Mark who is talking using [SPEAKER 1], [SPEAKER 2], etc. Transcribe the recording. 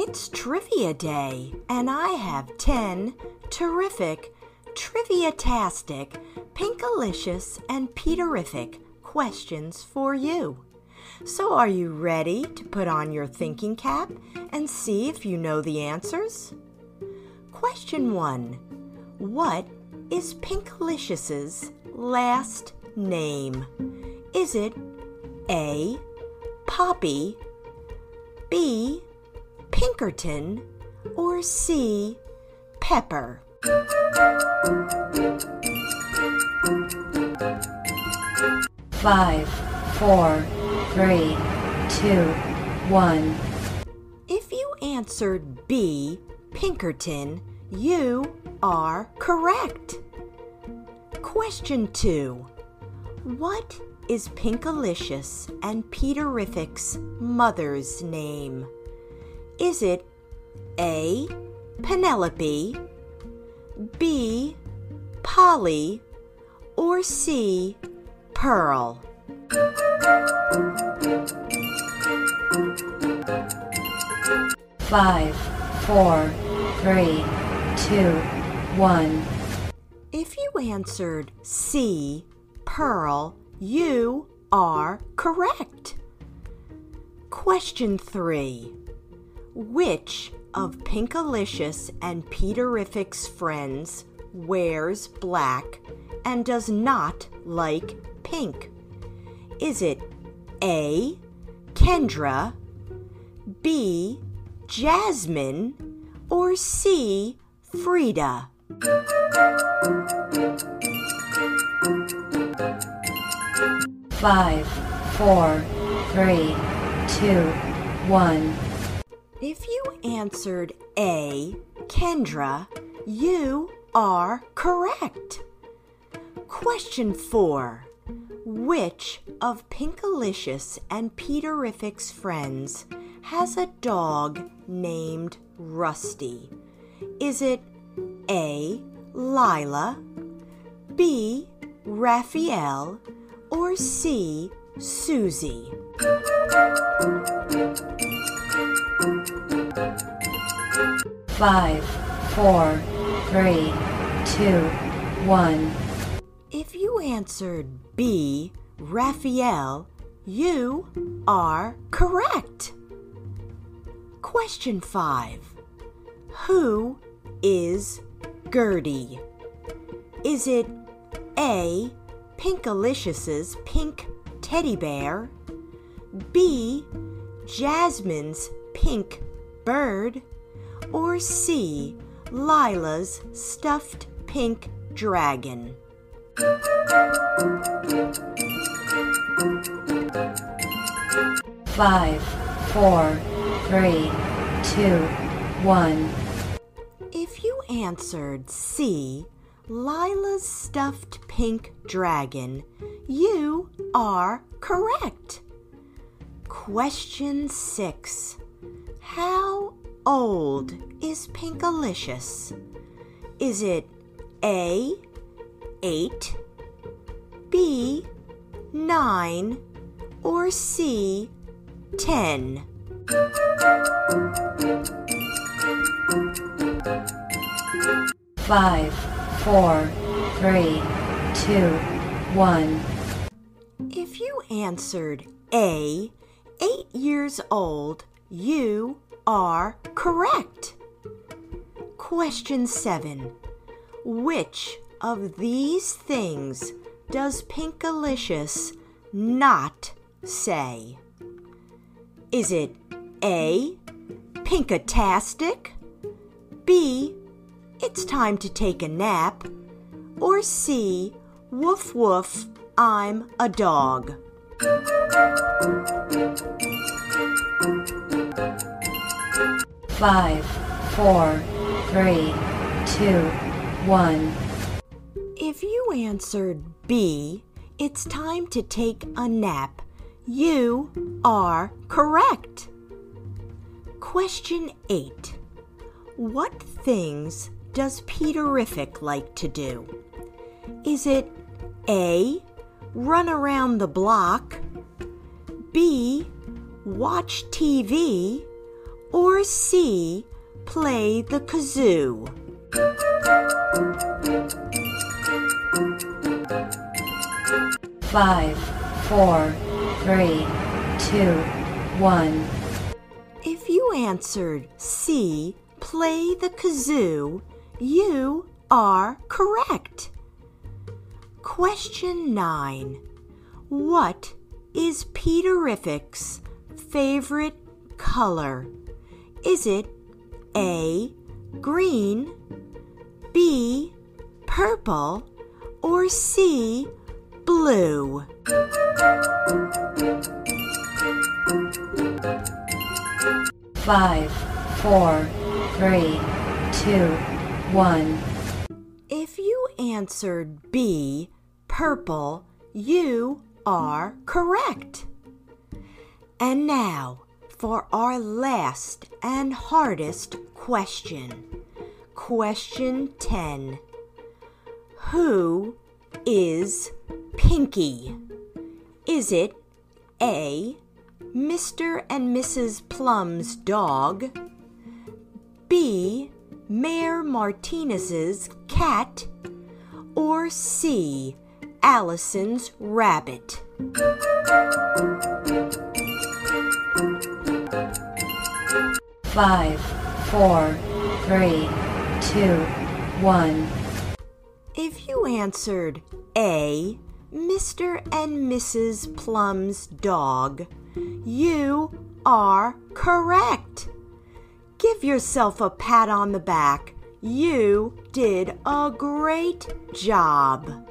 [SPEAKER 1] It's Trivia Day, and I have 10 terrific, trivia-tastic, pinkalicious, and peterrific questions for you. So, are you ready to put on your thinking cap and see if you know the answers? Question 1 What is Pinkalicious's last name? Is it A. Poppy, B. Pinkerton, or C. Pepper?
[SPEAKER 2] Five, four, three, two, one.
[SPEAKER 1] If you answered B. Pinkerton, you are correct. Question 2. What is Pinkalicious and Peterrific's mother's name? Is it A. Penelope, B. Polly, or C. Pearl?
[SPEAKER 2] Five, four, three, two, one.
[SPEAKER 1] If you answered C. Pearl, you are correct. Question 3. Which of Pinkalicious and Peterrific's friends wears black and does not like pink? Is it A. Kendra, B. Jasmine, or C. Frida?
[SPEAKER 2] Five, four, three, two, one.
[SPEAKER 1] If you answered A, Kendra, you are correct. Question 4. Which of Pinkalicious and Peterrific's friends has a dog named Rusty? Is it A. Lila, B. Raphael, or C. Susie?
[SPEAKER 2] Five, four, three, two, one.
[SPEAKER 1] If you answered B, Raphael, you are correct. Question 5. Who is Gertie? Is it A, Pinkalicious's pink teddy bear, B, Jasmine's pink bird, or C, Lila's stuffed pink dragon?
[SPEAKER 2] Five, four, three, two, one.
[SPEAKER 1] If you answered C, Lila's stuffed pink dragon, you are correct. Question 6. How old is Pinkalicious? Is it A, 8, B, 9, or C, 10?
[SPEAKER 2] Five, four, three, two, one.
[SPEAKER 1] If you answered A, 8 years old, you are correct. Question 7. Which of these things does Pinkalicious not say? Is it A. Pinkatastic? B. It's time to take a nap? Or C. Woof woof, I'm a dog?
[SPEAKER 2] Five, four, three, two, one.
[SPEAKER 1] If you answered B, it's time to take a nap, you are correct. Question 8. What things does Peterrific like to do? Is it A. Run around the block, B. Watch TV, or C. Play the kazoo?
[SPEAKER 2] Five, four, three, two, one.
[SPEAKER 1] If you answered C. Play the kazoo, you are correct. Question 9. What is Peterrific's favorite color? Is it A. Green, B. Purple, or C. Blue?
[SPEAKER 2] Five, four, three, two, one.
[SPEAKER 1] If you answered B. Purple, you are correct. And now for our last and hardest question. Question 10. Who is Pinky? Is it A. Mr. and Mrs. Plum's dog? B. Mayor Martinez's cat? Or C. Allison's rabbit?
[SPEAKER 2] Five, four, three, two, one.
[SPEAKER 1] If you answered A, Mr. and Mrs. Plum's dog, you are correct. Give yourself a pat on the back. You did a great job.